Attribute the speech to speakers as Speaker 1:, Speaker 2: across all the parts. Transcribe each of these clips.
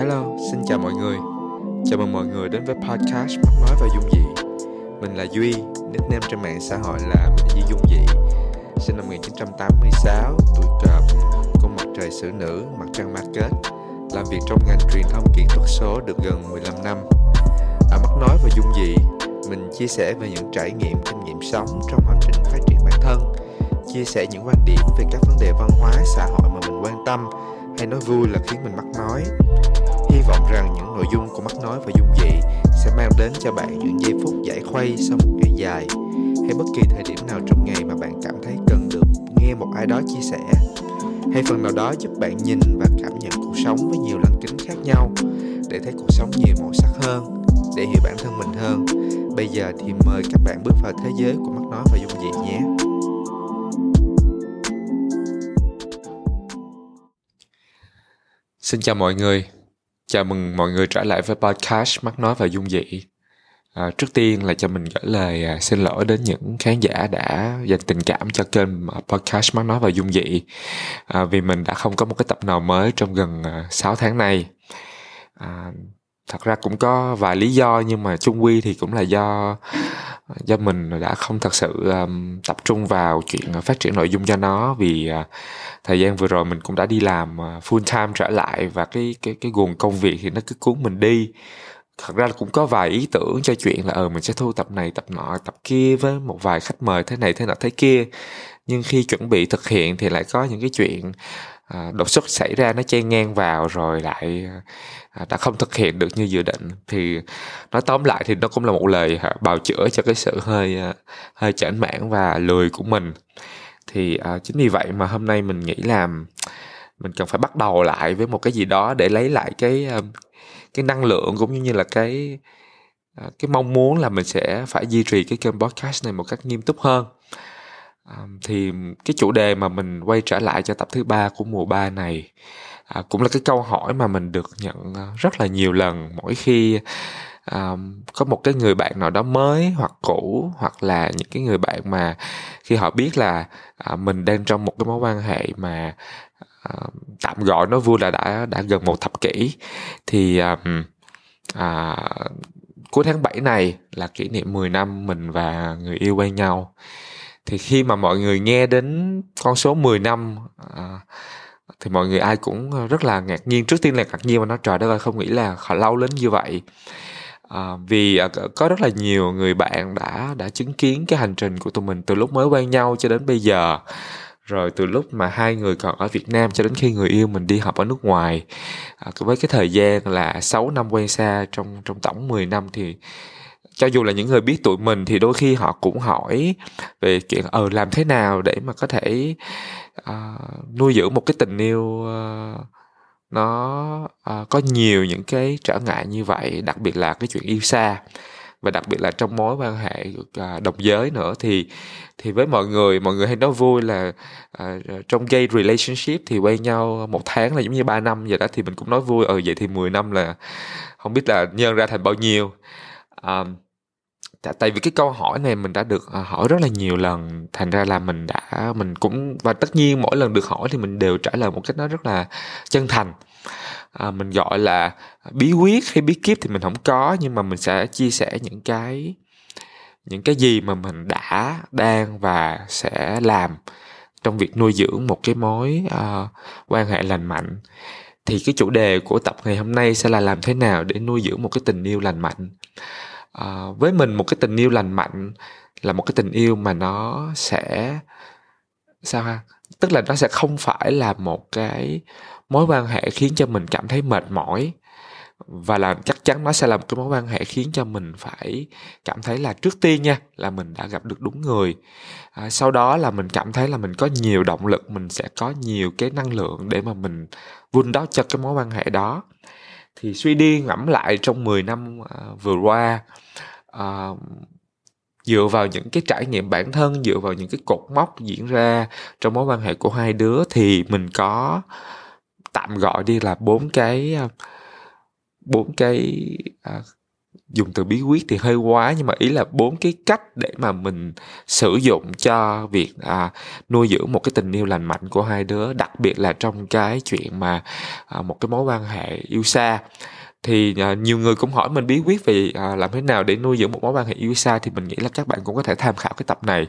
Speaker 1: Hello, xin chào mọi người. Chào mừng mọi người đến với podcast Mắt nói và dung dị. Mình là Duy, nickname trên mạng xã hội là Mình Dung dị. Sinh năm 1986, tuổi cọp, con mặt trời xử nữ, mặt trăng market. Làm việc trong ngành truyền thông kỹ thuật số được gần 15 năm. Ở Mắt nói và dung dị, mình chia sẻ về những trải nghiệm, kinh nghiệm sống trong hành trình phát triển bản thân, chia sẻ những quan điểm về các vấn đề văn hóa, xã hội mà mình quan tâm hay nói vui là khiến mình mắc nói hy vọng rằng những nội dung của mắt nói và dung dị sẽ mang đến cho bạn những giây phút giải khuây sau một ngày dài hay bất kỳ thời điểm nào trong ngày mà bạn cảm thấy cần được nghe một ai đó chia sẻ hay phần nào đó giúp bạn nhìn và cảm nhận cuộc sống với nhiều lăng kính khác nhau để thấy cuộc sống nhiều màu sắc hơn để hiểu bản thân mình hơn. Bây giờ thì mời các bạn bước vào thế giới của mắt nói và dung dị nhé. Xin chào mọi người, chào mừng mọi người trở lại với podcast Mắt Nói và Dung Dị. À, trước tiên là cho mình gửi lời à, xin lỗi đến những khán giả đã dành tình cảm cho kênh à, podcast Mắt Nói và Dung Dị à, vì mình đã không có một cái tập nào mới trong gần à, 6 tháng nay. À, thật ra cũng có vài lý do nhưng mà chung quy thì cũng là do do mình đã không thật sự um, tập trung vào chuyện ờ, phát triển nội dung cho nó vì uh, thời gian vừa rồi mình cũng đã đi làm uh, full time trở lại và cái cái cái nguồn công việc thì nó cứ cuốn mình đi. Thật ra là cũng có vài ý tưởng cho chuyện là ờ mình sẽ thu tập này tập nọ tập kia với một vài khách mời thế này thế nọ thế kia. Nhưng khi chuẩn bị thực hiện thì lại có những cái chuyện à, đột xuất xảy ra nó chen ngang vào rồi lại À, đã không thực hiện được như dự định. Thì nói tóm lại thì nó cũng là một lời à, bào chữa cho cái sự hơi à, hơi chảnh mãn và lười của mình. Thì à, chính vì vậy mà hôm nay mình nghĩ là mình cần phải bắt đầu lại với một cái gì đó để lấy lại cái cái năng lượng cũng như là cái cái mong muốn là mình sẽ phải duy trì cái kênh podcast này một cách nghiêm túc hơn. Thì cái chủ đề mà mình quay trở lại cho tập thứ ba của mùa 3 này à, cũng là cái câu hỏi mà mình được nhận à, rất là nhiều lần mỗi khi à, có một cái người bạn nào đó mới hoặc cũ hoặc là những cái người bạn mà khi họ biết là à, mình đang trong một cái mối quan hệ mà à, tạm gọi nó vui là đã đã gần một thập kỷ thì à, à, cuối tháng 7 này là kỷ niệm 10 năm mình và người yêu quen nhau. Thì khi mà mọi người nghe đến con số 10 năm à, thì mọi người ai cũng ờ, rất là ngạc nhiên trước tiên là ngạc nhiên mà nó trời đất ơi không nghĩ là họ lâu đến như vậy. À, vì ờ, có rất là nhiều người bạn đã đã chứng kiến cái hành trình của tụi mình từ lúc mới quen nhau cho đến bây giờ. Rồi từ lúc mà hai người còn ở Việt Nam cho đến khi người yêu mình đi học ở nước ngoài. À, với cái thời gian là 6 năm quen xa trong trong tổng 10 năm thì cho dù là những người biết tụi mình thì đôi khi họ cũng hỏi về chuyện ờ làm thế nào để mà có thể uh, nuôi dưỡng một cái tình yêu uh, nó uh, có nhiều những cái trở ngại như vậy đặc biệt là cái chuyện yêu xa. Và đặc biệt là trong mối quan hệ uh, đồng giới nữa thì thì với mọi người mọi người hay nói vui là uh, trong gay relationship thì quen nhau một tháng là giống như ba năm vậy đó thì mình cũng nói vui ừ vậy thì 10 năm là không biết là nhân ra thành bao nhiêu. Um, tại vì cái câu hỏi này mình đã được à, hỏi rất là nhiều lần. Thành ra là mình đã mình cũng và tất nhiên mỗi lần được hỏi thì mình đều trả lời một cách nó rất là chân thành. À, mình gọi là bí quyết hay bí kíp thì mình không có nhưng mà mình sẽ chia sẻ những cái những cái gì mà mình đã đang và sẽ làm trong việc nuôi dưỡng một cái mối uh, quan hệ lành mạnh. Thì cái chủ đề của tập ngày hôm nay sẽ là làm thế nào để nuôi dưỡng một cái tình yêu lành mạnh? À, với mình một cái tình yêu lành mạnh là một cái tình yêu mà nó sẽ sao ha? Tức là nó sẽ không phải là một cái mối quan hệ khiến cho mình cảm thấy mệt mỏi và là chắc chắn nó sẽ là một cái mối quan hệ khiến cho mình phải cảm thấy là trước tiên nha là mình đã gặp được đúng người. À, sau đó là mình cảm thấy là mình có nhiều động lực mình sẽ có nhiều cái năng lượng để mà mình vun đắp cho cái mối quan hệ đó thì suy đi ngẫm lại trong 10 năm uh, vừa qua uh, dựa vào những cái trải nghiệm bản thân dựa vào những cái cột mốc diễn ra trong mối quan hệ của hai đứa thì mình có tạm gọi đi là bốn cái à, bốn cái uh, dùng từ bí quyết thì hơi quá nhưng mà ý là bốn cái cách để mà mình sử dụng cho việc à, nuôi dưỡng một cái tình yêu lành mạnh của hai đứa đặc biệt là trong cái chuyện mà à, một cái mối quan hệ yêu xa thì à, nhiều người cũng hỏi mình bí quyết về à, làm thế nào để nuôi dưỡng một mối quan hệ yêu xa thì mình nghĩ là các bạn cũng có thể tham khảo cái tập này.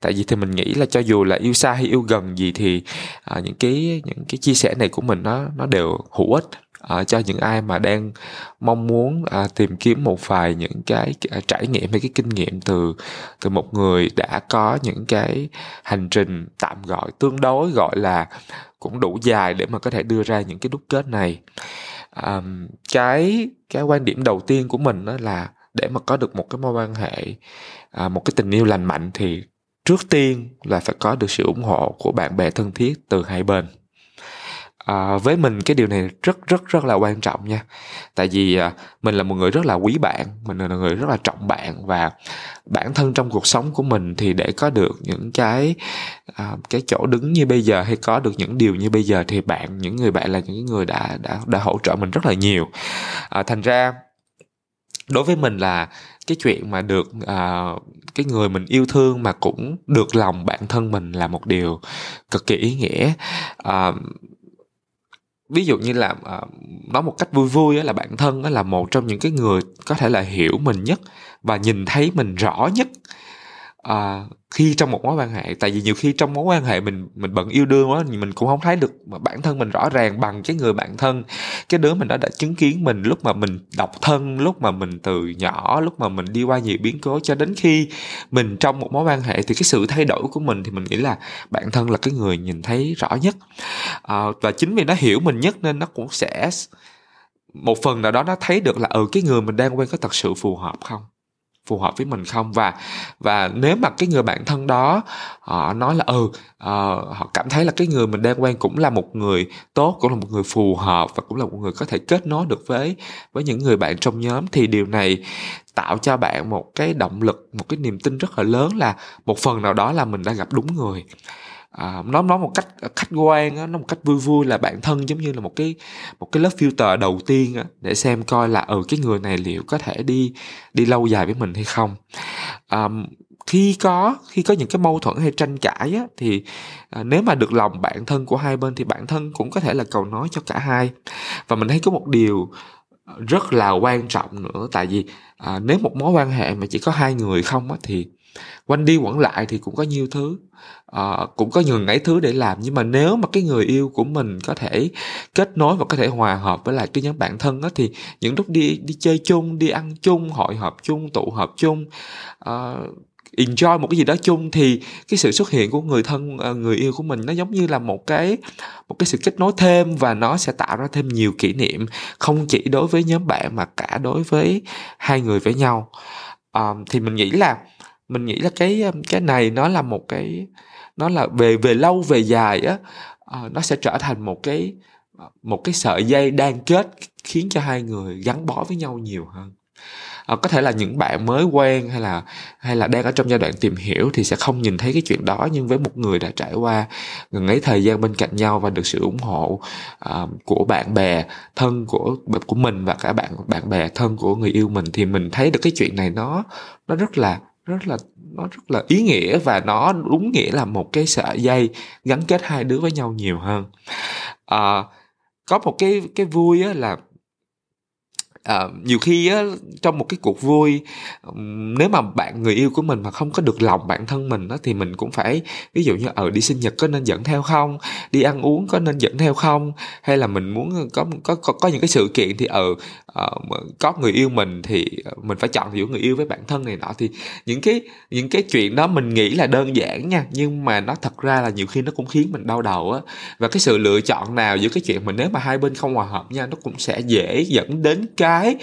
Speaker 1: Tại vì thì mình nghĩ là cho dù là yêu xa hay yêu gần gì thì à, những cái những cái chia sẻ này của mình nó nó đều hữu ích À, cho những ai mà đang mong muốn à, tìm kiếm một vài những cái à, trải nghiệm hay cái kinh nghiệm từ từ một người đã có những cái hành trình tạm gọi tương đối gọi là cũng đủ dài để mà có thể đưa ra những cái đúc kết này um, cái cái quan điểm đầu tiên của mình đó là để mà có được một cái mối quan hệ uh, một cái tình yêu lành mạnh thì trước tiên là phải có được sự ủng hộ của bạn bè thân thiết từ hai bên à, với mình cái điều này rất rất rất là quan trọng nha. Tại vì à, mình là một người rất là quý bạn mình là người rất là trọng bạn và bản thân trong cuộc sống của mình thì để có được những cái à, cái chỗ đứng như bây giờ hay có được những điều như bây giờ thì bạn những người bạn là những người đã đã đã hỗ trợ mình rất là nhiều. À, thành ra đối với mình là cái chuyện mà được uh, cái người mình yêu thương mà cũng được lòng bản thân mình là một điều cực kỳ ý nghĩa. Uh, ví dụ như là uh, nói một cách vui vui là bản thân là một trong những cái người có thể là hiểu mình nhất và nhìn thấy mình rõ nhất à, khi trong một mối quan hệ tại vì nhiều khi trong mối quan hệ mình mình bận yêu đương quá mình cũng không thấy được bản thân mình rõ ràng bằng cái người bạn thân. Cái đứa mình đã đã chứng kiến mình lúc mà mình độc thân lúc mà mình từ nhỏ lúc mà mình đi qua nhiều biến cố cho đến khi mình trong một mối quan hệ thì cái sự thay đổi của mình thì mình nghĩ là bản thân là cái người nhìn thấy rõ nhất. À, và chính vì nó hiểu mình nhất nên nó cũng sẽ một phần nào đó nó thấy được là ừ cái người mình đang quen có thật sự phù hợp không? Phù hợp với mình không? Và và nếu mà cái người bạn thân đó họ nói là ừ uh, họ cảm thấy là cái người mình đang quen cũng là một người tốt cũng là một người phù hợp và cũng là một người có thể kết nối được với với những người bạn trong nhóm thì điều này tạo cho bạn một cái động lực một cái niềm tin rất là lớn là một phần nào đó là mình đã gặp đúng người à, nó nói một cách ờ, khách quan á, nó một cách vui vui là bản thân giống như là một cái một cái lớp filter đầu tiên á, để xem coi là ừ cái người này liệu có thể đi đi lâu dài với mình hay không. À, khi có khi có những cái mâu thuẫn hay tranh cãi á, thì à, nếu mà được lòng bản thân của hai bên thì bản thân cũng có thể là cầu nói cho cả hai. Và mình thấy có một điều ờ, rất là quan trọng nữa tại vì à, nếu một mối quan hệ mà chỉ có hai người không á, thì quanh đi quẩn lại thì cũng có nhiều thứ. Uh, cũng có nhiều ấy thứ để làm nhưng mà nếu mà cái người yêu của mình có thể kết nối và có thể hòa hợp với lại cái nhóm bạn thân đó thì những lúc đi đi chơi chung đi ăn chung hội họp chung tụ họp chung uh, enjoy một cái gì đó chung thì cái sự xuất hiện của người thân ờ, người yêu của mình nó giống như là một cái một cái sự kết nối thêm và nó sẽ tạo ra thêm nhiều kỷ niệm không chỉ đối với nhóm bạn mà cả đối với hai người với nhau. Um, thì mình nghĩ là mình nghĩ là cái cái này nó là một cái nó là về về lâu về dài á uh, nó sẽ trở thành một cái ờ, một cái sợi dây đan kết khiến cho hai người gắn bó với nhau nhiều hơn. À, có thể là những bạn mới quen hay là hay là đang ở trong giai đoạn tìm hiểu thì sẽ không nhìn thấy cái chuyện đó nhưng với một người đã trải qua gần ấy thời gian bên cạnh nhau và được sự ủng hộ uh, của bạn bè thân của của mình và cả bạn bạn bè thân của người yêu mình thì mình thấy được cái chuyện này nó nó rất là rất là nó rất là ý nghĩa và nó đúng nghĩa là một cái sợi dây gắn kết hai đứa với nhau nhiều hơn. À, có một cái cái vui á là à, nhiều khi á trong một cái cuộc vui nếu mà bạn người yêu của mình mà không có được lòng bản thân mình á thì mình cũng phải ví dụ như ở đi sinh nhật có nên dẫn theo không? Đi ăn uống có nên dẫn theo không? Hay là mình muốn ờ, có có có, có những cái sự kiện thì ở uh, có người yêu mình thì mình phải chọn giữa người yêu với bản thân này nọ. Thì những cái những cái chuyện đó mình nghĩ là đơn giản nha nhưng mà nó thật ra là nhiều khi nó cũng khiến mình đau đầu á. Và cái sự lựa chọn nào giữa cái chuyện mà nếu mà hai bên không hòa hợp nha nó cũng sẽ dễ dẫn đến cái cái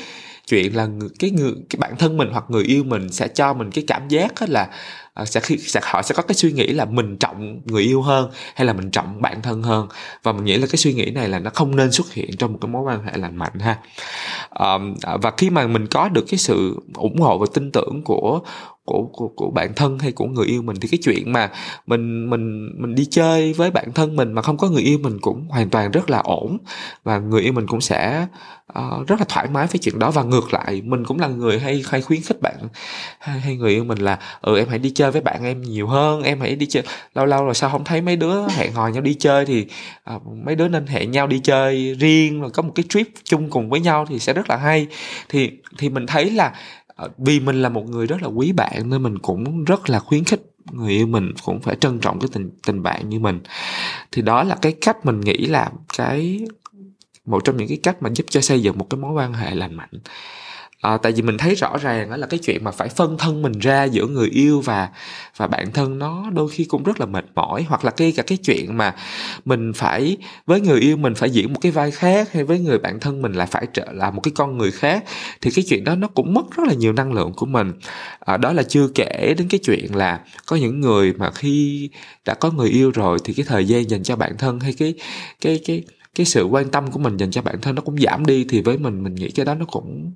Speaker 1: chuyện là cái người cái bản thân mình hoặc người yêu mình sẽ cho mình cái cảm giác là à, sẽ khi sẽ họ sẽ có cái suy nghĩ là mình trọng người yêu hơn hay là mình trọng bản thân hơn. Và mình nghĩ là cái suy nghĩ này là nó không nên xuất hiện trong một cái mối quan hệ lành mạnh ha. Um, và khi mà mình có được cái sự ủng hộ và tin tưởng của của của của bạn thân hay của người yêu mình thì cái chuyện mà mình mình mình đi chơi với bạn thân mình mà không có người yêu mình cũng hoàn toàn rất là ổn. Và người yêu mình cũng sẽ uh, rất là thoải mái với chuyện đó. Và ngược lại mình cũng là người hay hay khuyến khích bạn hay, hay người yêu mình là ừ em hãy đi chơi với bạn em nhiều hơn em hãy đi chơi. Lâu lâu rồi sao không thấy mấy đứa hẹn hò nhau đi chơi thì uh, mấy đứa nên hẹn nhau đi chơi riêng rồi có một cái trip chung cùng với nhau thì sẽ rất là hay. Thì thì mình thấy là Ờ, vì mình là một người rất là quý bạn nên mình cũng rất là khuyến khích người yêu mình cũng phải trân trọng cái tình tình bạn như mình. Thì đó là cái cách mình nghĩ là cái, một trong những cái cách mà giúp cho xây dựng một cái mối quan hệ lành mạnh à, tại vì mình thấy rõ ràng đó là cái chuyện mà phải phân thân mình ra giữa người yêu và và bạn thân nó đôi khi cũng rất là mệt mỏi. Hoặc là cái cả cái chuyện mà mình phải với người yêu mình phải diễn một cái vai khác hay với người bạn thân mình là phải trở là một cái con người khác thì cái chuyện đó nó cũng mất rất là nhiều năng lượng của mình. À, đó là chưa kể đến cái chuyện là có những người mà khi đã có người yêu rồi thì cái thời gian dành cho bản thân hay cái cái cái cái sự quan tâm của mình dành cho bản thân nó cũng giảm đi thì với mình mình nghĩ cái đó nó cũng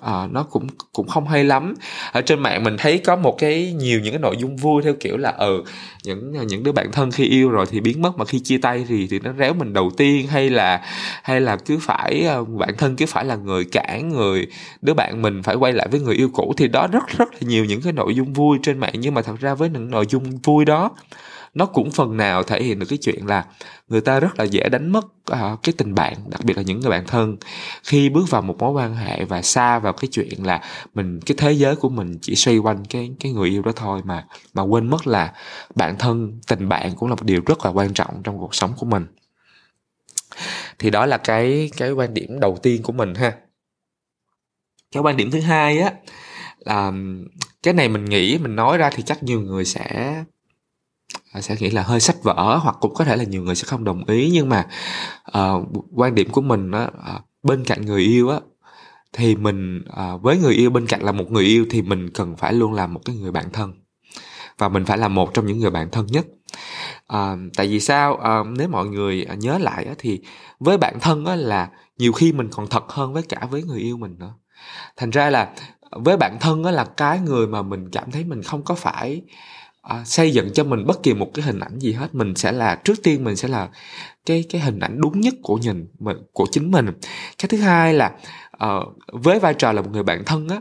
Speaker 1: à, nó cũng cũng không hay lắm. Ở trên mạng mình thấy có một cái nhiều những cái nội dung vui theo kiểu là ừ những những đứa bạn thân khi yêu rồi thì biến mất mà khi chia tay thì thì nó réo mình đầu tiên hay là hay là cứ phải ờ, bạn thân cứ phải là người cản người đứa bạn mình phải quay lại với người yêu cũ. Thì đó rất rất là nhiều những cái nội dung vui trên mạng nhưng mà thật ra với những nội dung vui đó nó cũng phần nào thể hiện được cái chuyện là người ta rất là dễ đánh mất uh, cái tình bạn đặc biệt là những người bạn thân. Khi bước vào một mối quan hệ và xa vào cái chuyện là mình cái thế giới của mình chỉ xoay quanh cái cái người yêu đó thôi mà mà quên mất là bạn thân tình bạn cũng là một điều rất là quan trọng trong cuộc sống của mình. Thì đó là cái cái quan điểm đầu tiên của mình ha. Cái quan điểm thứ hai á là cái này mình nghĩ mình nói ra thì chắc nhiều người sẽ sẽ nghĩ là hơi sách vở hoặc cũng có thể là nhiều người sẽ không đồng ý nhưng mà uh, quan điểm của mình á uh, bên cạnh người yêu á thì mình uh, với người yêu bên cạnh là một người yêu thì mình cần phải luôn là một cái người bạn thân. Và mình phải là một trong những người bạn thân nhất. À, tại vì sao? À, nếu mọi người nhớ lại á, thì với bạn thân á, là nhiều khi mình còn thật hơn với cả với người yêu mình nữa. Thành ra là với bạn thân á, là cái người mà mình cảm thấy mình không có phải à, xây dựng cho mình bất kỳ một cái hình ảnh gì hết. Mình sẽ là trước tiên mình sẽ là cái cái hình ảnh đúng nhất của nhìn mình của chính mình. Cái thứ hai là uh, với vai trò là một người bạn thân á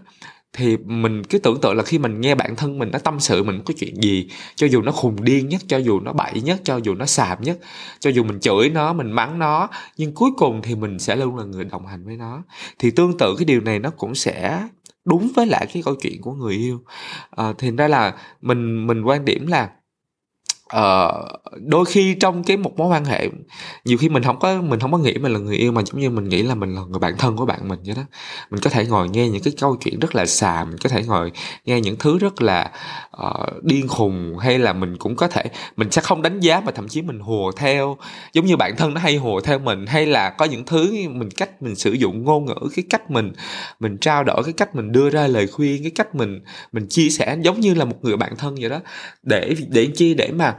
Speaker 1: thì mình cứ tưởng tượng là khi mình nghe bạn thân mình nó tâm sự mình có chuyện gì cho dù nó khùng điên nhất cho dù nó bậy nhất cho dù nó sạp nhất cho dù mình chửi nó mình mắng nó nhưng cuối cùng thì mình sẽ luôn là người đồng hành với nó. Thì tương tự cái điều này nó cũng sẽ đúng với lại cái câu chuyện của người yêu. Ờ, à, thì ra là mình mình quan điểm là uh, đôi khi trong cái một mối quan hệ nhiều khi mình không có mình không có nghĩ mình là người yêu mà giống như mình nghĩ là mình là người bạn thân của bạn mình vậy đó. Mình có thể ngồi nghe những cái câu chuyện rất là xà mình có thể ngồi nghe những thứ rất là uh, điên khùng hay là mình cũng có thể mình sẽ không đánh giá mà thậm chí mình hùa theo. Giống như bạn thân nó hay hùa theo mình hay là có những thứ mình cách mình sử dụng ngôn ngữ cái cách mình mình trao đổi cái cách mình đưa ra lời khuyên cái cách mình mình chia sẻ giống như là một người bạn thân vậy đó. Để để chi? Để mà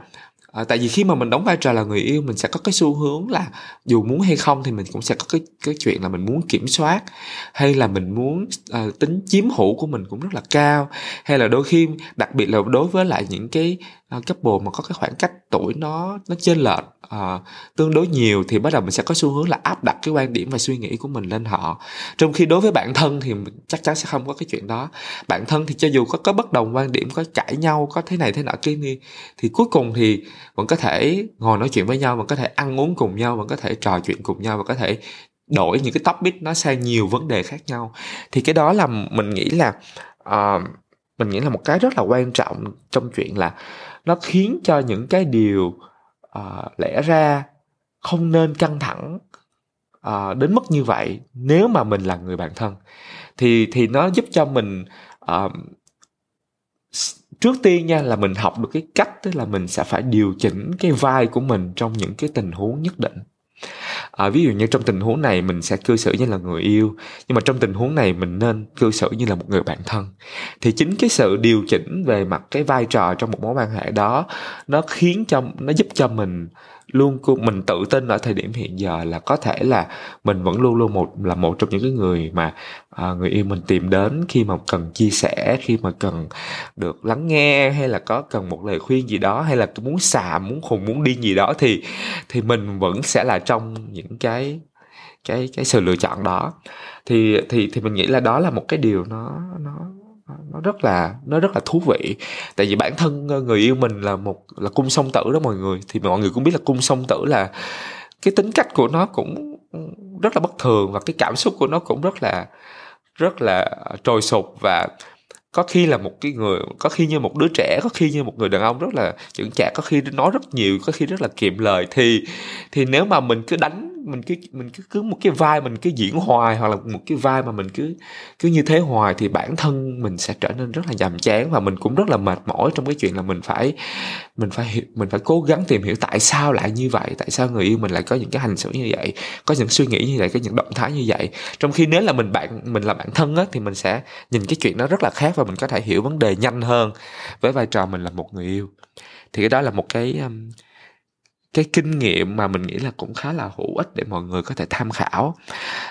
Speaker 1: à, tại vì khi mà mình đóng vai trò là người yêu mình sẽ có cái xu hướng là dù muốn hay không thì mình cũng sẽ có cái cái chuyện là mình muốn kiểm soát hay là mình muốn à, tính chiếm hữu của mình cũng rất là cao hay là đôi khi đặc biệt là đối với lại những cái À, uh, couple mà có cái khoảng cách tuổi nó nó chênh lệch uh, tương đối nhiều thì bắt đầu mình sẽ có xu hướng là áp đặt cái quan điểm và suy nghĩ của mình lên họ. Trong khi đối với bản thân thì chắc chắn sẽ không có cái chuyện đó. Bản thân thì cho dù có có bất đồng quan điểm có cãi nhau có thế này thế nọ kia đi thì cuối cùng thì vẫn có thể ngồi nói chuyện với nhau vẫn có thể ăn uống cùng nhau vẫn có thể trò chuyện cùng nhau và có thể đổi những cái topic nó sang nhiều vấn đề khác nhau. Thì cái đó là mình nghĩ là uh, mình nghĩ là một cái rất là quan trọng trong chuyện là nó khiến cho những cái điều uh, lẽ ra không nên căng thẳng uh, đến mức như vậy nếu mà mình là người bạn thân. Thì thì nó giúp cho mình uh, trước tiên nha là mình học được cái cách tức là mình sẽ phải điều chỉnh cái vai của mình trong những cái tình huống nhất định à, ví dụ như trong tình huống này mình sẽ cư xử như là người yêu nhưng mà trong tình huống này mình nên cư xử như là một người bạn thân. Thì chính cái sự điều chỉnh về mặt cái vai trò trong một mối quan hệ đó nó khiến cho nó giúp cho mình luôn mình tự tin ở thời điểm hiện giờ là có thể là mình vẫn luôn luôn một là một trong những cái người mà à, người yêu mình tìm đến khi mà cần chia sẻ khi mà cần được lắng nghe hay là có cần một lời khuyên gì đó hay là muốn xà muốn khùng muốn điên gì đó thì thì mình vẫn sẽ là trong những cái cái cái sự lựa chọn đó. Thì thì thì mình nghĩ là đó là một cái điều nó nó nó rất là, nó rất là thú vị. Tại vì bản thân ờ, người yêu mình là một, là cung song tử đó mọi người. Thì mọi người cũng biết là cung song tử là cái tính cách của nó cũng ừ, rất là bất thường và cái cảm xúc của nó cũng rất là rất là ờ, trồi sụp. Và có khi là một cái người, có khi như một đứa trẻ, có khi như một người đàn ông rất là chững chạc, có khi nói rất nhiều, có khi rất là kiệm lời. Thì thì nếu mà mình cứ đánh mình cứ mình cứ cứ một cái vai mình cứ diễn hoài hoặc là một cái vai mà mình cứ cứ như thế hoài thì bản thân mình sẽ trở nên rất là nhàm chán và mình cũng rất là mệt mỏi trong cái chuyện là mình phải mình phải hiểu mình phải cố gắng tìm hiểu tại sao lại như vậy tại sao người yêu mình lại có những cái hành xử như vậy có những suy nghĩ như vậy có những động thái như vậy. Trong khi nếu là mình bạn mình là bạn thân á thì mình sẽ nhìn cái chuyện đó rất là khác và mình có thể hiểu vấn đề nhanh hơn với vai trò mình là một người yêu. Thì cái đó là một cái um, cái kinh nghiệm mà mình nghĩ là cũng khá là hữu ích để mọi người có thể tham khảo.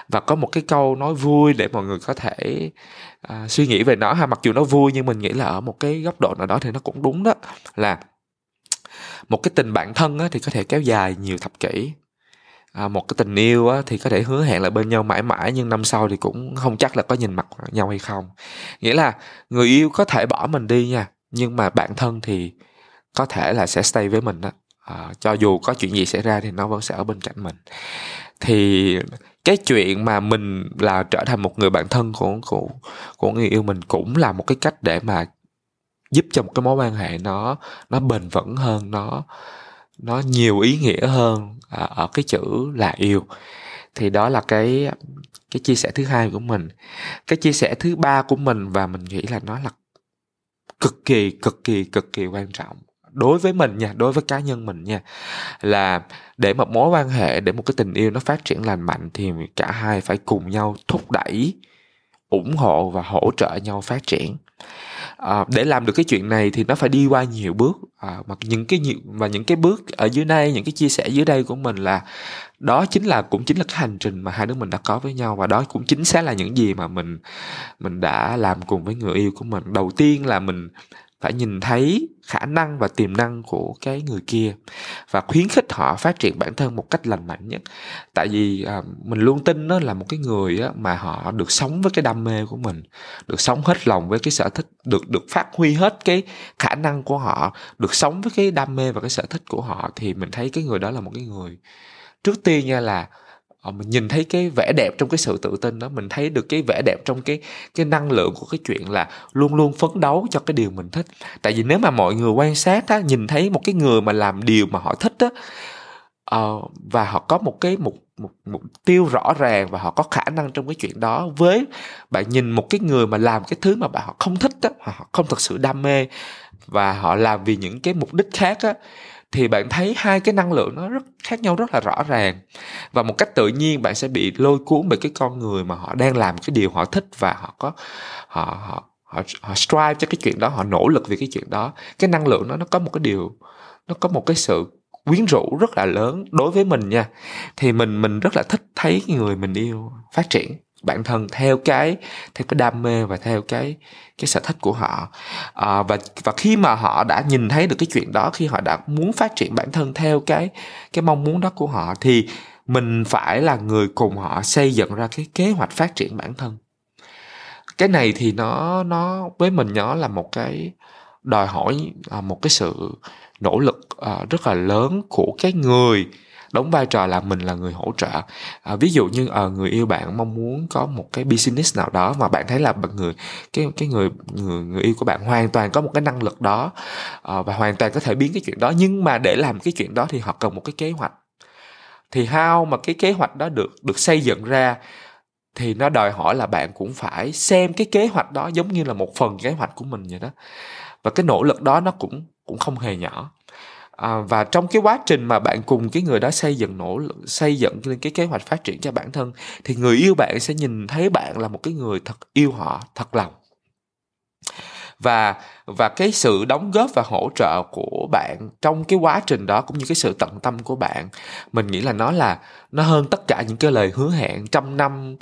Speaker 1: Và có một cái câu nói vui để mọi người có thể à, suy nghĩ về nó ha. Mặc dù nó vui nhưng mình nghĩ là ở một cái góc độ nào đó thì nó cũng đúng đó. Là một cái tình bạn thân á, thì có thể kéo dài nhiều thập kỷ. À, một cái tình yêu á, thì có thể hứa hẹn là bên nhau mãi mãi nhưng năm sau thì cũng không chắc là có nhìn mặt nhau hay không. Nghĩa là người yêu có thể bỏ mình đi nha nhưng mà bạn thân thì có thể là sẽ stay với mình đó à, cho dù có chuyện gì xảy ra thì nó vẫn sẽ ở bên cạnh mình. Thì cái chuyện mà mình là trở thành một người bạn thân của của của người yêu mình cũng là một cái cách để mà giúp cho một cái mối quan hệ nó nó bền vững hơn nó nó nhiều ý nghĩa hơn à, ở cái chữ là yêu. Thì đó là cái cái chia sẻ thứ hai của mình. Cái chia sẻ thứ ba của mình và mình nghĩ là nó là cực kỳ cực kỳ cực kỳ quan trọng đối với mình nha đối với cá nhân mình nha là để một mối quan hệ để một cái tình yêu nó phát triển lành mạnh thì cả hai phải cùng nhau thúc đẩy ủng hộ và hỗ trợ nhau phát triển. À, để làm được cái chuyện này thì nó phải đi qua nhiều bước. À, mà những cái nhiều và những cái bước ở dưới đây những cái chia sẻ dưới đây của mình là đó chính là cũng chính là cái hành trình mà hai đứa mình đã có với nhau và đó cũng chính xác là những gì mà mình mình đã làm cùng với người yêu của mình. Đầu tiên là mình phải nhìn thấy khả năng và tiềm năng của cái người kia và khuyến khích họ phát triển bản thân một cách lành mạnh nhất. Tại vì à, mình luôn tin nó là một cái người á, mà họ được sống với cái đam mê của mình được sống hết lòng với cái sở thích được được phát huy hết cái khả năng của họ được sống với cái đam mê và cái sở thích của họ thì mình thấy cái người đó là một cái người. Trước tiên nha là Ờ, mình nhìn thấy cái vẻ đẹp trong cái sự tự tin đó mình thấy được cái vẻ đẹp trong cái cái năng lượng của cái chuyện là luôn luôn phấn đấu cho cái điều mình thích. Tại vì nếu mà mọi người quan sát á nhìn thấy một cái người mà làm điều mà họ thích á uh, và họ có một cái mục một mục tiêu rõ ràng và họ có khả năng trong cái chuyện đó với bạn nhìn một cái người mà làm cái thứ mà bạn họ không thích á họ không thật sự đam mê và họ làm vì những cái mục đích khác á thì bạn thấy hai cái năng lượng nó rất khác nhau rất là rõ ràng. Và một cách tự nhiên bạn sẽ bị lôi cuốn bởi cái con người mà họ đang làm cái điều họ thích và họ có họ họ họ, họ strive cho cái chuyện đó họ nỗ lực vì cái chuyện đó. Cái năng lượng đó nó có một cái điều nó có một cái sự quyến rũ rất là lớn đối với mình nha. Thì mình mình rất là thích thấy người mình yêu phát triển bản thân theo cái theo cái đam mê và theo cái cái sở thích của họ. À, và và khi mà họ đã nhìn thấy được cái chuyện đó khi họ đã muốn phát triển bản thân theo cái cái mong muốn đó của họ thì mình phải là người cùng họ xây dựng ra cái kế hoạch phát triển bản thân. Cái này thì nó nó với mình nó là một cái đòi hỏi à, một cái sự nỗ lực à, rất là lớn của cái người đóng vai trò là mình là người hỗ trợ. À, ví dụ như à, người yêu bạn mong muốn có một cái business nào đó mà bạn thấy là người cái cái người người người yêu của bạn hoàn toàn có một cái năng lực đó à, và hoàn toàn có thể biến cái chuyện đó nhưng mà để làm cái chuyện đó thì họ cần một cái kế hoạch. Thì how mà cái kế hoạch đó được được xây dựng ra thì nó đòi hỏi là bạn cũng phải xem cái kế hoạch đó giống như là một phần kế hoạch của mình vậy đó. Và cái nỗ lực đó nó cũng cũng không hề nhỏ à, và trong cái quá trình mà bạn cùng cái người đó xây dựng nỗ lực xây dựng lên cái kế hoạch phát triển cho bản thân thì người yêu bạn sẽ nhìn thấy bạn là một cái người thật yêu họ thật lòng. Và và cái sự đóng góp và hỗ trợ của bạn trong cái quá trình đó cũng như cái sự tận tâm của bạn mình nghĩ là nó là nó hơn tất cả những cái lời hứa hẹn trăm năm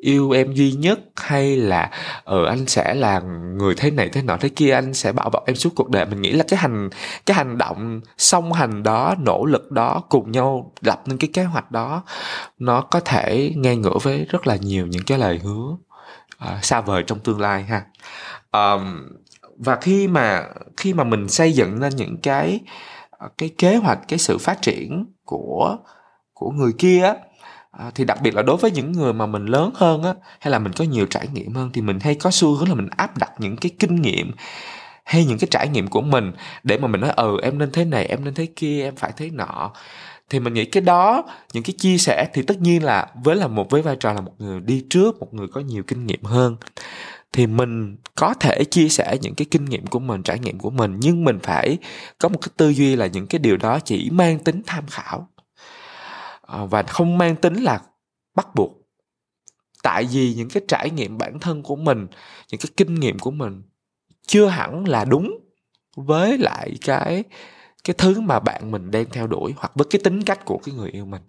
Speaker 1: yêu em duy nhất hay là ờ anh sẽ là người thế này thế nọ thế kia anh sẽ bảo bọc em suốt cuộc đời? Mình nghĩ là cái hành cái hành động song hành đó nỗ lực đó cùng nhau lập nên cái kế hoạch đó nó có thể nghe ngửa với rất là nhiều những cái lời hứa uh, xa vời trong tương lai ha. Um, và khi mà khi mà mình xây dựng nên những cái ờ, cái kế hoạch cái sự phát triển của của người kia à, thì đặc biệt là đối với những người mà mình lớn hơn á hay là mình có nhiều trải nghiệm hơn thì mình hay có xu hướng là mình áp đặt những cái kinh nghiệm hay những cái trải nghiệm của mình để mà mình nói ừ em nên thế này em nên thế kia em phải thế nọ. Thì mình nghĩ cái đó những cái chia sẻ thì tất nhiên là với là một với vai trò là một người đi trước một người có nhiều kinh nghiệm hơn. Thì mình có thể chia sẻ những cái kinh nghiệm của mình trải nghiệm của mình nhưng mình phải có một cái tư duy là những cái điều đó chỉ mang tính tham khảo. Ờ, và không mang tính là bắt buộc. Tại vì những cái trải nghiệm bản thân của mình những cái kinh nghiệm của mình chưa hẳn là đúng với lại cái cái thứ mà bạn mình đang theo đuổi hoặc với cái tính cách của cái người yêu mình.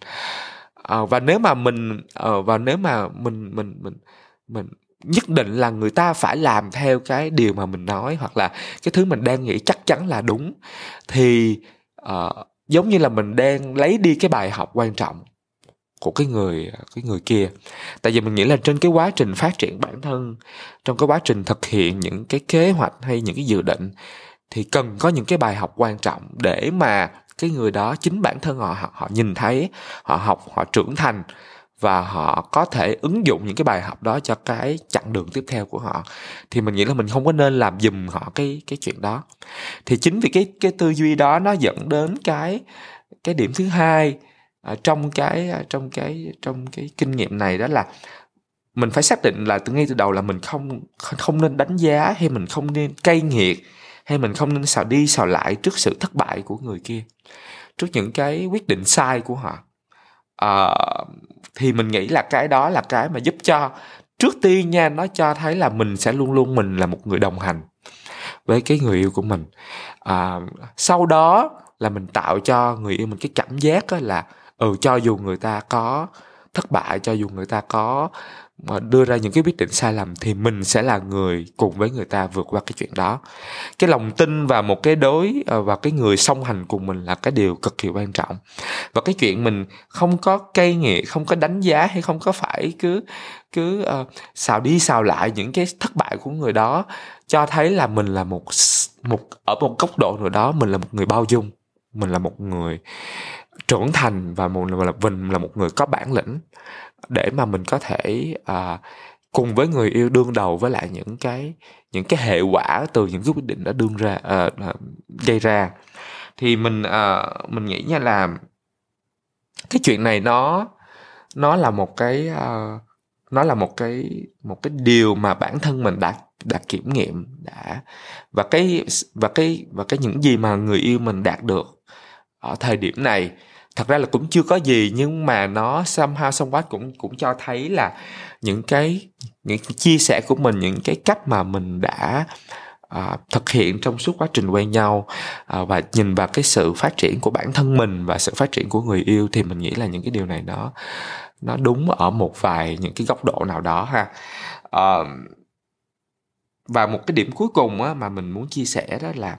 Speaker 1: À, và nếu mà mình à, và nếu mà mình mình mình mình nhất định là người ta phải làm theo cái điều mà mình nói hoặc là cái thứ mình đang nghĩ chắc chắn là đúng thì uh, giống như là mình đang lấy đi cái bài học quan trọng của cái người cái người kia. Tại vì mình nghĩ là trên cái quá trình phát triển bản thân trong cái quá trình thực hiện những cái kế hoạch hay những cái dự định thì cần có những cái bài học quan trọng để mà cái người đó chính bản thân họ họ, họ nhìn thấy họ học họ trưởng thành và họ có thể ứng dụng những cái bài học đó cho cái chặng đường tiếp theo của họ. Thì mình nghĩ là mình không có nên làm dùm họ cái cái chuyện đó. Thì chính vì cái cái tư duy đó nó dẫn đến cái cái điểm thứ hai ở trong cái à, trong cái trong cái kinh nghiệm này đó là mình phải xác định là từ ngay từ đầu là mình không không nên đánh giá hay mình không nên cay nghiệt hay mình không nên xào đi xào lại trước sự thất bại của người kia, trước những cái quyết định sai của họ uh, thì mình nghĩ là cái đó là cái mà giúp cho trước tiên nha nó cho thấy là mình sẽ luôn luôn mình là một người đồng hành với cái người yêu của mình. À, sau đó là mình tạo cho người yêu mình cái cảm giác là ừ cho dù người ta có thất bại cho dù người ta có đưa ra những cái quyết định sai lầm thì mình sẽ là người cùng với người ta vượt qua cái chuyện đó. Cái lòng tin và một cái đối ờ, và cái người song hành cùng mình là cái điều cực kỳ quan trọng. Và cái chuyện mình không có cây nghệ không có đánh giá hay không có phải cứ cứ uh, xào đi xào lại những cái thất bại của người đó cho thấy là mình là một một ở một góc độ nào đó mình là một người bao dung mình là một người trưởng thành và một là mình là một người có bản lĩnh để mà mình có thể à, cùng với người yêu đương đầu với lại những cái những cái hệ quả từ những cái quyết định đã đương ra à, à, gây ra. Thì mình à, mình nghĩ nha là cái chuyện này nó nó là một cái uh, nó là một cái một cái điều mà bản thân mình đã đã kiểm nghiệm đã. Và cái và cái và cái những gì mà người yêu mình đạt được ở thời điểm này thật ra là cũng chưa có gì nhưng mà nó somehow somewhat cũng cũng cho thấy là những cái những cái chia sẻ của mình những cái cách mà mình đã à, thực hiện trong suốt quá trình quen nhau à, và nhìn vào cái sự phát triển của bản thân mình và sự phát triển của người yêu thì mình nghĩ là những cái điều này nó nó đúng ở một vài những cái góc độ nào đó ha. À, và một cái điểm cuối cùng á, mà mình muốn chia sẻ đó là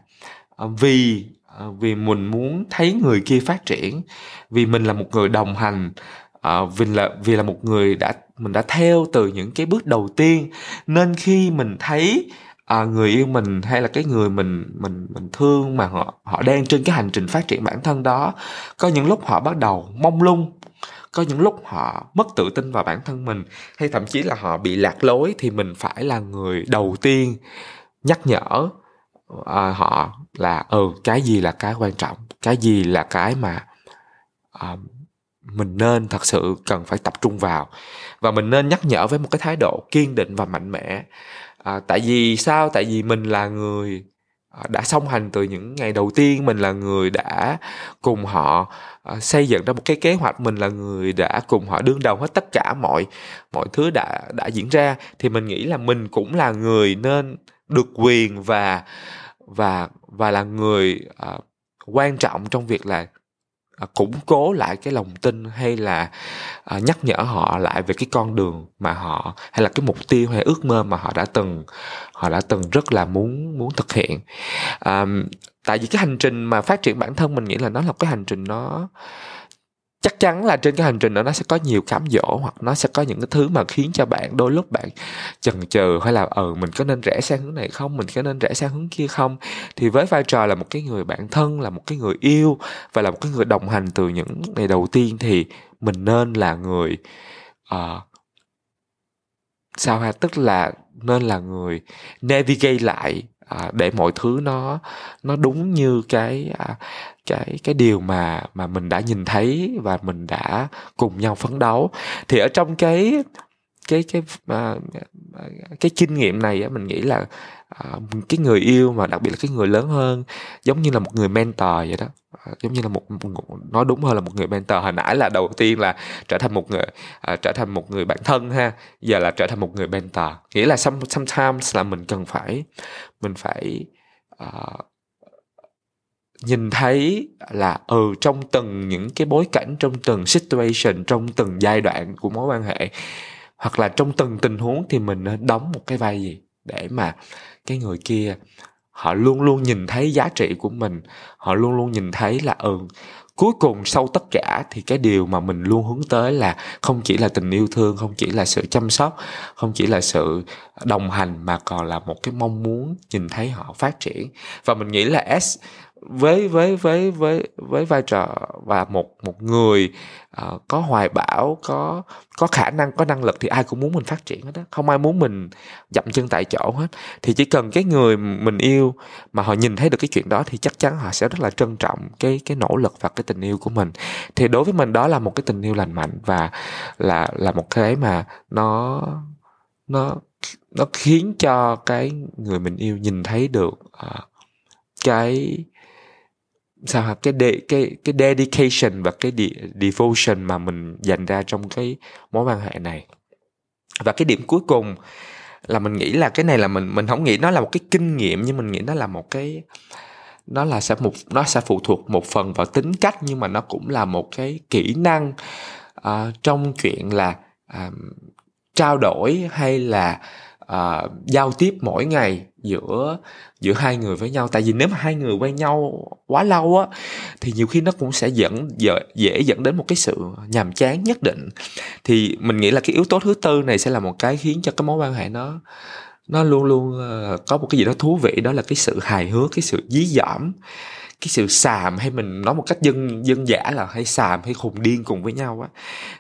Speaker 1: à, vì Ờ, vì mình muốn thấy người kia phát triển. Vì mình là một người đồng hành à, vì là vì là một người đã mình đã theo từ những cái bước đầu tiên. Nên khi mình thấy à, người yêu mình hay là cái người mình mình mình thương mà họ họ đang trên cái hành trình phát triển bản thân đó có những lúc họ bắt đầu mông lung có những lúc họ mất tự tin vào bản thân mình hay thậm chí là họ bị lạc lối thì mình phải là người đầu tiên nhắc nhở à, họ là ừ cái gì là cái quan trọng cái gì là cái mà à, mình nên thật sự cần phải tập trung vào. Và mình nên nhắc nhở với một cái thái độ kiên định và mạnh mẽ. À, tại vì sao? Tại vì mình là người à, đã song hành từ những ngày đầu tiên mình là người đã cùng họ à, xây dựng ra một cái kế hoạch mình là người đã cùng họ đương đầu hết tất cả mọi mọi thứ đã đã diễn ra thì mình nghĩ là mình cũng là người nên được quyền và và và là người à, quan trọng trong việc là À, củng cố lại cái lòng tin hay là à, nhắc nhở họ lại về cái con đường mà họ hay là cái mục tiêu hay ước mơ mà họ đã từng họ đã từng rất là muốn muốn thực hiện. À, tại vì cái hành trình mà phát triển bản thân mình nghĩ là nó là cái hành trình nó chắc chắn là trên cái hành trình đó nó sẽ có nhiều cám dỗ hoặc nó sẽ có những cái thứ mà khiến cho bạn đôi lúc bạn chần chừ hay là ừ mình có nên rẽ sang hướng này không? Mình có nên rẽ sang hướng kia không? Thì với vai trò là một cái người bạn thân là một cái người yêu và là một cái người đồng hành từ những ngày đầu tiên thì mình nên là người uh, sao ha? Tức là nên là người navigate lại à, để mọi thứ nó nó đúng như cái à, cái cái điều mà mà mình đã nhìn thấy và mình đã cùng nhau phấn đấu. Thì ở trong cái cái cái à, cái kinh nghiệm này á mình nghĩ là à, cái người yêu mà đặc biệt là cái người lớn hơn giống như là một người mentor vậy đó. À, giống như là một, một nói đúng hơn là một người mentor. Hồi nãy là đầu tiên là trở thành một người à, trở thành một người bạn thân ha giờ là trở thành một người mentor. Nghĩa là some, sometimes là mình cần phải mình phải uh, nhìn thấy là ừ trong từng những cái bối cảnh trong từng situation trong từng giai đoạn của mối quan hệ hoặc là trong từng tình huống thì mình nên đóng một cái vai gì để mà cái người kia họ luôn luôn nhìn thấy giá trị của mình, họ luôn luôn nhìn thấy là ừ cuối cùng sau tất cả thì cái điều mà mình luôn hướng tới là không chỉ là tình yêu thương, không chỉ là sự chăm sóc, không chỉ là sự đồng hành mà còn là một cái mong muốn nhìn thấy họ phát triển. Và mình nghĩ là s với với với với với vai trò và một một người uh, có hoài bão có có khả năng có năng lực thì ai cũng muốn mình phát triển hết đó không ai muốn mình dậm chân tại chỗ hết. Thì chỉ cần cái người mình yêu mà họ nhìn thấy được cái chuyện đó thì chắc chắn họ sẽ rất là trân trọng cái cái nỗ lực và cái tình yêu của mình. Thì đối với mình đó là một cái tình yêu lành mạnh và là là một cái mà nó nó nó khiến cho cái người mình yêu nhìn thấy được uh, cái sao hả? Cái de, cái cái dedication và cái de, devotion mà mình dành ra trong cái mối quan hệ này. Và cái điểm cuối cùng là mình nghĩ là cái này là mình mình không nghĩ nó là một cái kinh nghiệm nhưng mình nghĩ nó là một cái nó là sẽ một nó sẽ phụ thuộc một phần vào tính cách nhưng mà nó cũng là một cái kỹ năng uh, trong chuyện là uh, trao đổi hay là uh, giao tiếp mỗi ngày giữa giữa hai người với nhau. Tại vì nếu mà hai người quen nhau quá lâu á thì nhiều khi nó cũng sẽ dẫn dễ, dễ dẫn đến một cái sự nhàm chán nhất định. Thì mình nghĩ là cái yếu tố thứ tư này sẽ là một cái khiến cho cái mối quan hệ nó nó luôn luôn uh, có một cái gì đó thú vị đó là cái sự hài hước cái sự dí dỏm cái sự xàm hay mình nói một cách dân dân giả là hay xàm hay khùng điên cùng với nhau á.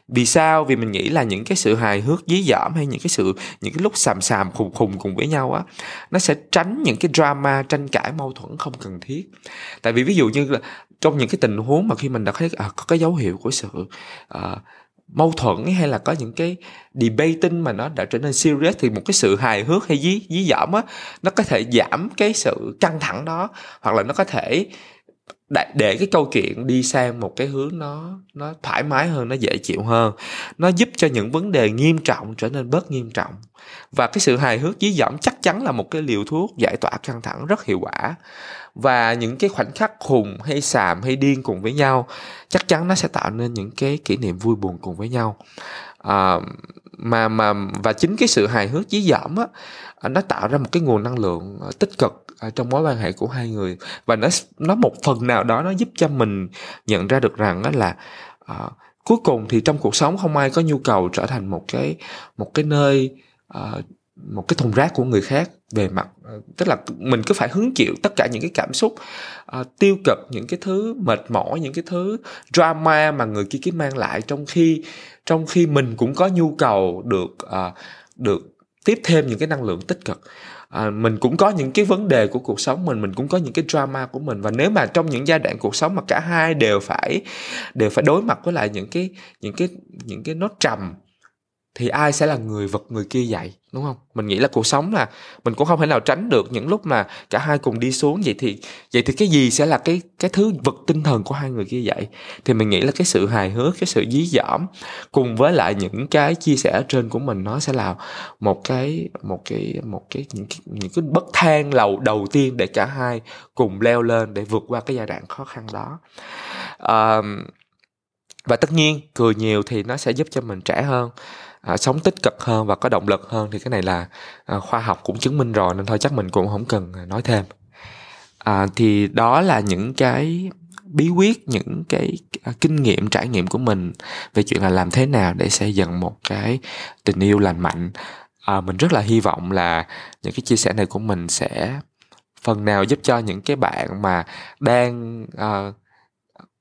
Speaker 1: Vì sao? Vì mình nghĩ là những cái sự hài hước dí dỏm hay những cái sự những cái lúc xàm xàm khùng khùng cùng với nhau á nó sẽ tránh những cái drama tranh cãi mâu thuẫn không cần thiết. Tại vì ví dụ như là trong những cái tình huống mà khi mình đã thấy à, có cái dấu hiệu của sự uh, mâu thuẫn hay là có những cái debating mà nó đã trở nên serious thì một cái sự hài hước hay dí dí dỏm á nó có thể giảm cái sự căng thẳng đó hoặc là nó có thể để cái câu chuyện đi sang một cái hướng nó nó thoải mái hơn, nó dễ chịu hơn. Nó giúp cho những vấn đề nghiêm trọng trở nên bớt nghiêm trọng. Và cái sự hài hước dí dỏm chắc chắn là một cái liều thuốc giải tỏa căng thẳng rất hiệu quả. Và những cái khoảnh khắc khùng hay xàm hay điên cùng với nhau, chắc chắn nó sẽ tạo nên những cái kỷ niệm vui buồn cùng với nhau à, mà mà và chính cái sự hài hước dí dỏm á à, nó tạo ra một cái nguồn năng lượng à, tích cực trong mối quan hệ của hai người. Và nó nó một phần nào đó nó giúp cho mình nhận ra được rằng đó là à, cuối cùng thì trong cuộc sống không ai có nhu cầu trở thành một cái một cái nơi à, một cái thùng rác của người khác về mặt à, tức là mình cứ phải hứng chịu tất cả những cái cảm xúc uh, tiêu cực những cái thứ mệt mỏi những cái thứ drama mà người kia kia mang lại trong khi trong khi mình cũng có nhu cầu được à, được tiếp thêm những cái năng lượng tích cực. À, mình cũng có những cái vấn đề của cuộc sống mình mình cũng có những cái drama của mình. Và nếu mà trong những giai đoạn cuộc sống mà cả hai đều phải đều phải đối mặt với lại những cái những cái những cái nốt trầm thì ai sẽ là người vật người kia dạy đúng không? Mình nghĩ là cuộc sống là mình cũng không thể nào tránh được những lúc mà cả hai cùng đi xuống vậy thì vậy thì cái gì sẽ là cái cái thứ vật tinh thần của hai người kia dạy? Thì mình nghĩ là cái sự hài hước cái sự dí dỏm cùng với lại những cái chia sẻ ở trên của mình nó sẽ là một cái một cái một cái những cái, những cái bất thang lầu đầu tiên để cả hai cùng leo lên để vượt qua cái giai đoạn khó khăn đó. Uh, và tất nhiên cười nhiều thì nó sẽ giúp cho mình trẻ hơn à, sống tích cực hơn và có động lực hơn thì cái này là à, khoa học cũng chứng minh rồi nên thôi chắc mình cũng không cần à, nói thêm. À, thì đó là những cái bí quyết những cái à, kinh nghiệm trải nghiệm của mình về chuyện là làm thế nào để xây dựng một cái tình yêu lành mạnh. À, mình rất là hy vọng là những cái chia sẻ này của mình sẽ phần nào giúp cho những cái bạn mà đang uh,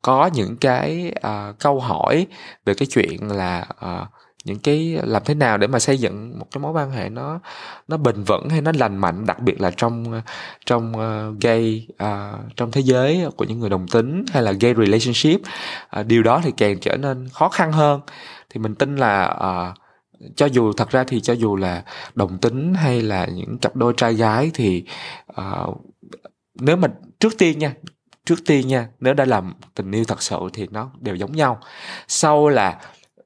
Speaker 1: có những cái uh, câu hỏi về cái chuyện là uh, những cái à, làm thế nào để mà xây dựng một cái mối quan hệ nó nó bền vững hay nó lành mạnh đặc biệt là trong à, trong uh, gay uh, trong thế giới của những người đồng tính hay là gay relationship uh, điều đó thì càng trở nên khó khăn hơn. Thì mình tin là uh, cho dù thật ra thì cho dù là đồng tính hay là những cặp đôi trai gái thì uh, nếu mà trước tiên nha trước tiên nha nếu đã làm tình yêu thật sự thì nó đều giống nhau. Sau là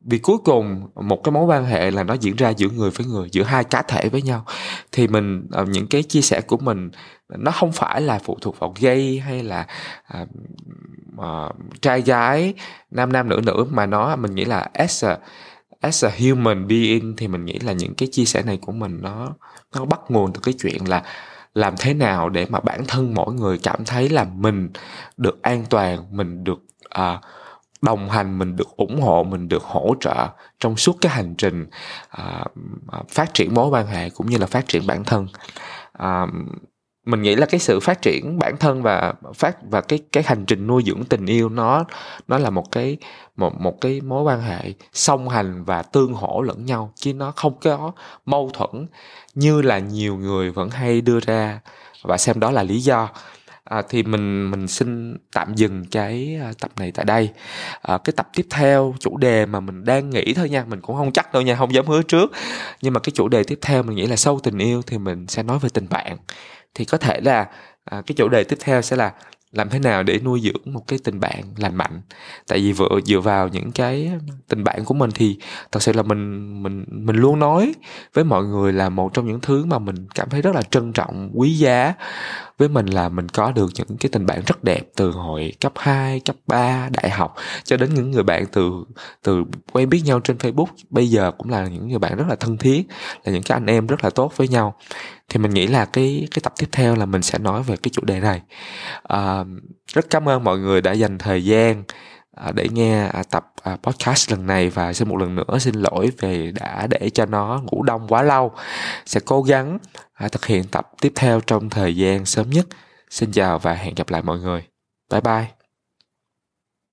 Speaker 1: vì cuối cùng một cái mối quan hệ là nó diễn ra giữa người với người giữa hai cá thể với nhau. Thì mình ờ, những cái chia sẻ của mình nó không phải là phụ thuộc vào gay hay là uh, uh, trai gái nam nam nữ nữ mà nó mình nghĩ là as a as a human being thì mình nghĩ là những cái chia sẻ này của mình nó nó bắt nguồn từ cái chuyện là làm thế nào để mà bản thân mỗi người cảm thấy là mình được an toàn mình được uh, đồng hành mình được ủng hộ mình được hỗ trợ trong suốt cái hành trình à, à, phát triển mối quan hệ cũng như là phát triển bản thân. À, mình nghĩ là cái sự phát triển bản thân và phát và cái cái hành trình nuôi dưỡng tình yêu nó nó là một cái một một cái mối quan hệ song hành và tương hỗ lẫn nhau chứ nó không có mâu thuẫn như là nhiều người vẫn hay đưa ra và xem đó là lý do à, thì mình mình xin tạm dừng cái à, tập này tại đây. À, cái tập tiếp theo chủ đề mà mình đang nghĩ thôi nha mình cũng không chắc đâu nha không dám hứa trước. Nhưng mà cái chủ đề tiếp theo mình nghĩ là sâu tình yêu thì mình sẽ nói về tình bạn. Thì có thể là à, cái chủ đề tiếp theo sẽ là làm thế nào để nuôi dưỡng một cái tình bạn lành mạnh? Tại vì vừa dựa vào những cái tình bạn của mình thì thật sự là mình mình mình luôn nói với mọi người là một trong những thứ mà mình cảm thấy rất là trân trọng quý giá. Với mình là mình có được những cái tình bạn rất đẹp từ hồi cấp 2, cấp 3, đại học cho đến những người bạn từ từ quen biết nhau trên Facebook. Bây giờ cũng là những người bạn rất là thân thiết là những cái anh em rất là tốt với nhau thì mình nghĩ là cái cái tập tiếp theo là mình sẽ nói về cái chủ đề này. À, rất cảm ơn mọi người đã dành thời gian à, để nghe à, tập à, podcast lần này và xin một lần nữa xin lỗi về đã để cho nó ngủ đông quá lâu. Sẽ cố gắng thực hiện tập tiếp theo trong thời gian sớm nhất. Xin chào và hẹn gặp lại mọi người. Bye bye.